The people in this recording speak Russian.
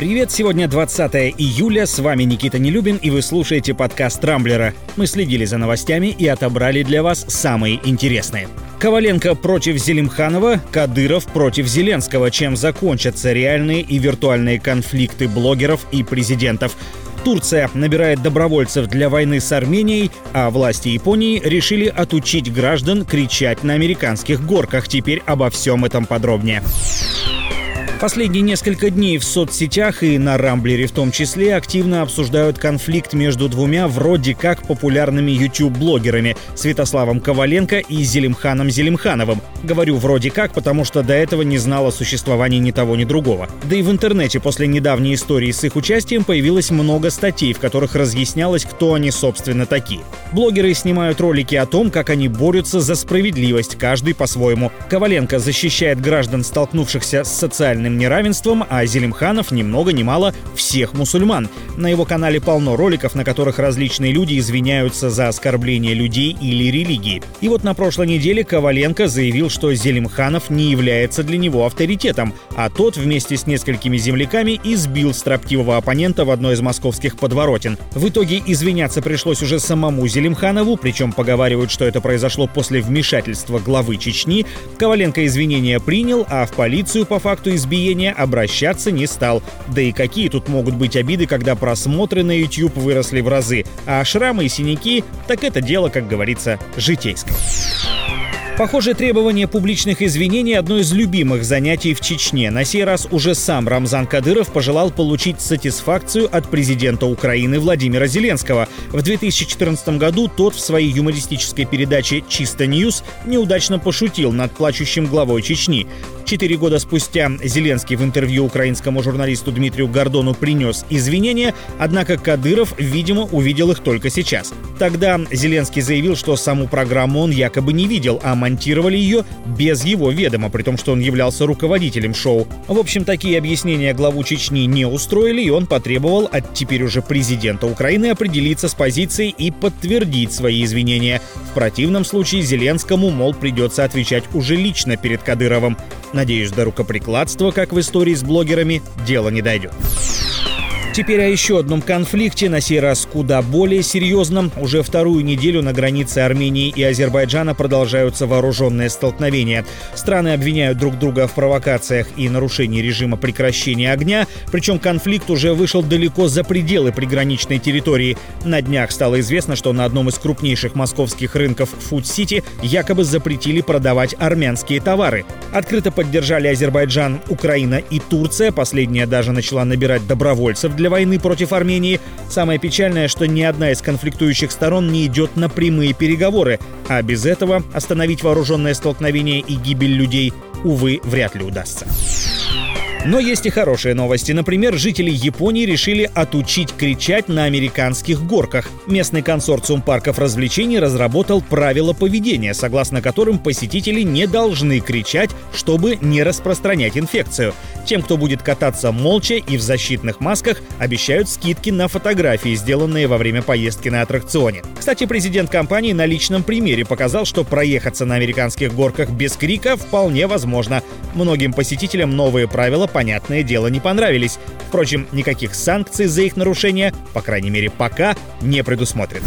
Привет, сегодня 20 июля, с вами Никита Нелюбин и вы слушаете подкаст Рамблера. Мы следили за новостями и отобрали для вас самые интересные. Коваленко против Зелимханова, Кадыров против Зеленского, чем закончатся реальные и виртуальные конфликты блогеров и президентов. Турция набирает добровольцев для войны с Арменией, а власти Японии решили отучить граждан кричать на американских горках. Теперь обо всем этом подробнее. Последние несколько дней в соцсетях и на Рамблере в том числе активно обсуждают конфликт между двумя вроде как популярными YouTube-блогерами Святославом Коваленко и Зелимханом Зелимхановым. Говорю «вроде как», потому что до этого не знал о существовании ни того, ни другого. Да и в интернете после недавней истории с их участием появилось много статей, в которых разъяснялось, кто они собственно такие. Блогеры снимают ролики о том, как они борются за справедливость, каждый по-своему. Коваленко защищает граждан, столкнувшихся с социальным социальным неравенством, а Зелимханов ни много ни мало всех мусульман. На его канале полно роликов, на которых различные люди извиняются за оскорбление людей или религии. И вот на прошлой неделе Коваленко заявил, что Зелимханов не является для него авторитетом, а тот вместе с несколькими земляками избил строптивого оппонента в одной из московских подворотен. В итоге извиняться пришлось уже самому Зелимханову, причем поговаривают, что это произошло после вмешательства главы Чечни. Коваленко извинения принял, а в полицию по факту избиения избиения обращаться не стал. Да и какие тут могут быть обиды, когда просмотры на YouTube выросли в разы, а шрамы и синяки — так это дело, как говорится, житейское. Похоже, требование публичных извинений – одно из любимых занятий в Чечне. На сей раз уже сам Рамзан Кадыров пожелал получить сатисфакцию от президента Украины Владимира Зеленского. В 2014 году тот в своей юмористической передаче «Чисто Ньюс» неудачно пошутил над плачущим главой Чечни. Четыре года спустя Зеленский в интервью украинскому журналисту Дмитрию Гордону принес извинения, однако Кадыров, видимо, увидел их только сейчас. Тогда Зеленский заявил, что саму программу он якобы не видел, а монтировали ее без его ведома, при том, что он являлся руководителем шоу. В общем, такие объяснения главу Чечни не устроили, и он потребовал от теперь уже президента Украины определиться с позицией и подтвердить свои извинения. В противном случае Зеленскому, мол, придется отвечать уже лично перед Кадыровым. Надеюсь, до рукоприкладства, как в истории с блогерами, дело не дойдет. Теперь о еще одном конфликте, на сей раз куда более серьезном. Уже вторую неделю на границе Армении и Азербайджана продолжаются вооруженные столкновения. Страны обвиняют друг друга в провокациях и нарушении режима прекращения огня, причем конфликт уже вышел далеко за пределы приграничной территории. На днях стало известно, что на одном из крупнейших московских рынков Фуд-Сити якобы запретили продавать армянские товары. Открыто поддержали Азербайджан, Украина и Турция. Последняя даже начала набирать добровольцев для войны против Армении. Самое печальное, что ни одна из конфликтующих сторон не идет на прямые переговоры, а без этого остановить вооруженное столкновение и гибель людей, увы, вряд ли удастся. Но есть и хорошие новости. Например, жители Японии решили отучить кричать на американских горках. Местный консорциум парков развлечений разработал правила поведения, согласно которым посетители не должны кричать, чтобы не распространять инфекцию. Тем, кто будет кататься молча и в защитных масках, обещают скидки на фотографии, сделанные во время поездки на аттракционе. Кстати, президент компании на личном примере показал, что проехаться на американских горках без крика вполне возможно. Многим посетителям новые правила, понятное дело, не понравились. Впрочем, никаких санкций за их нарушение, по крайней мере пока, не предусмотрено.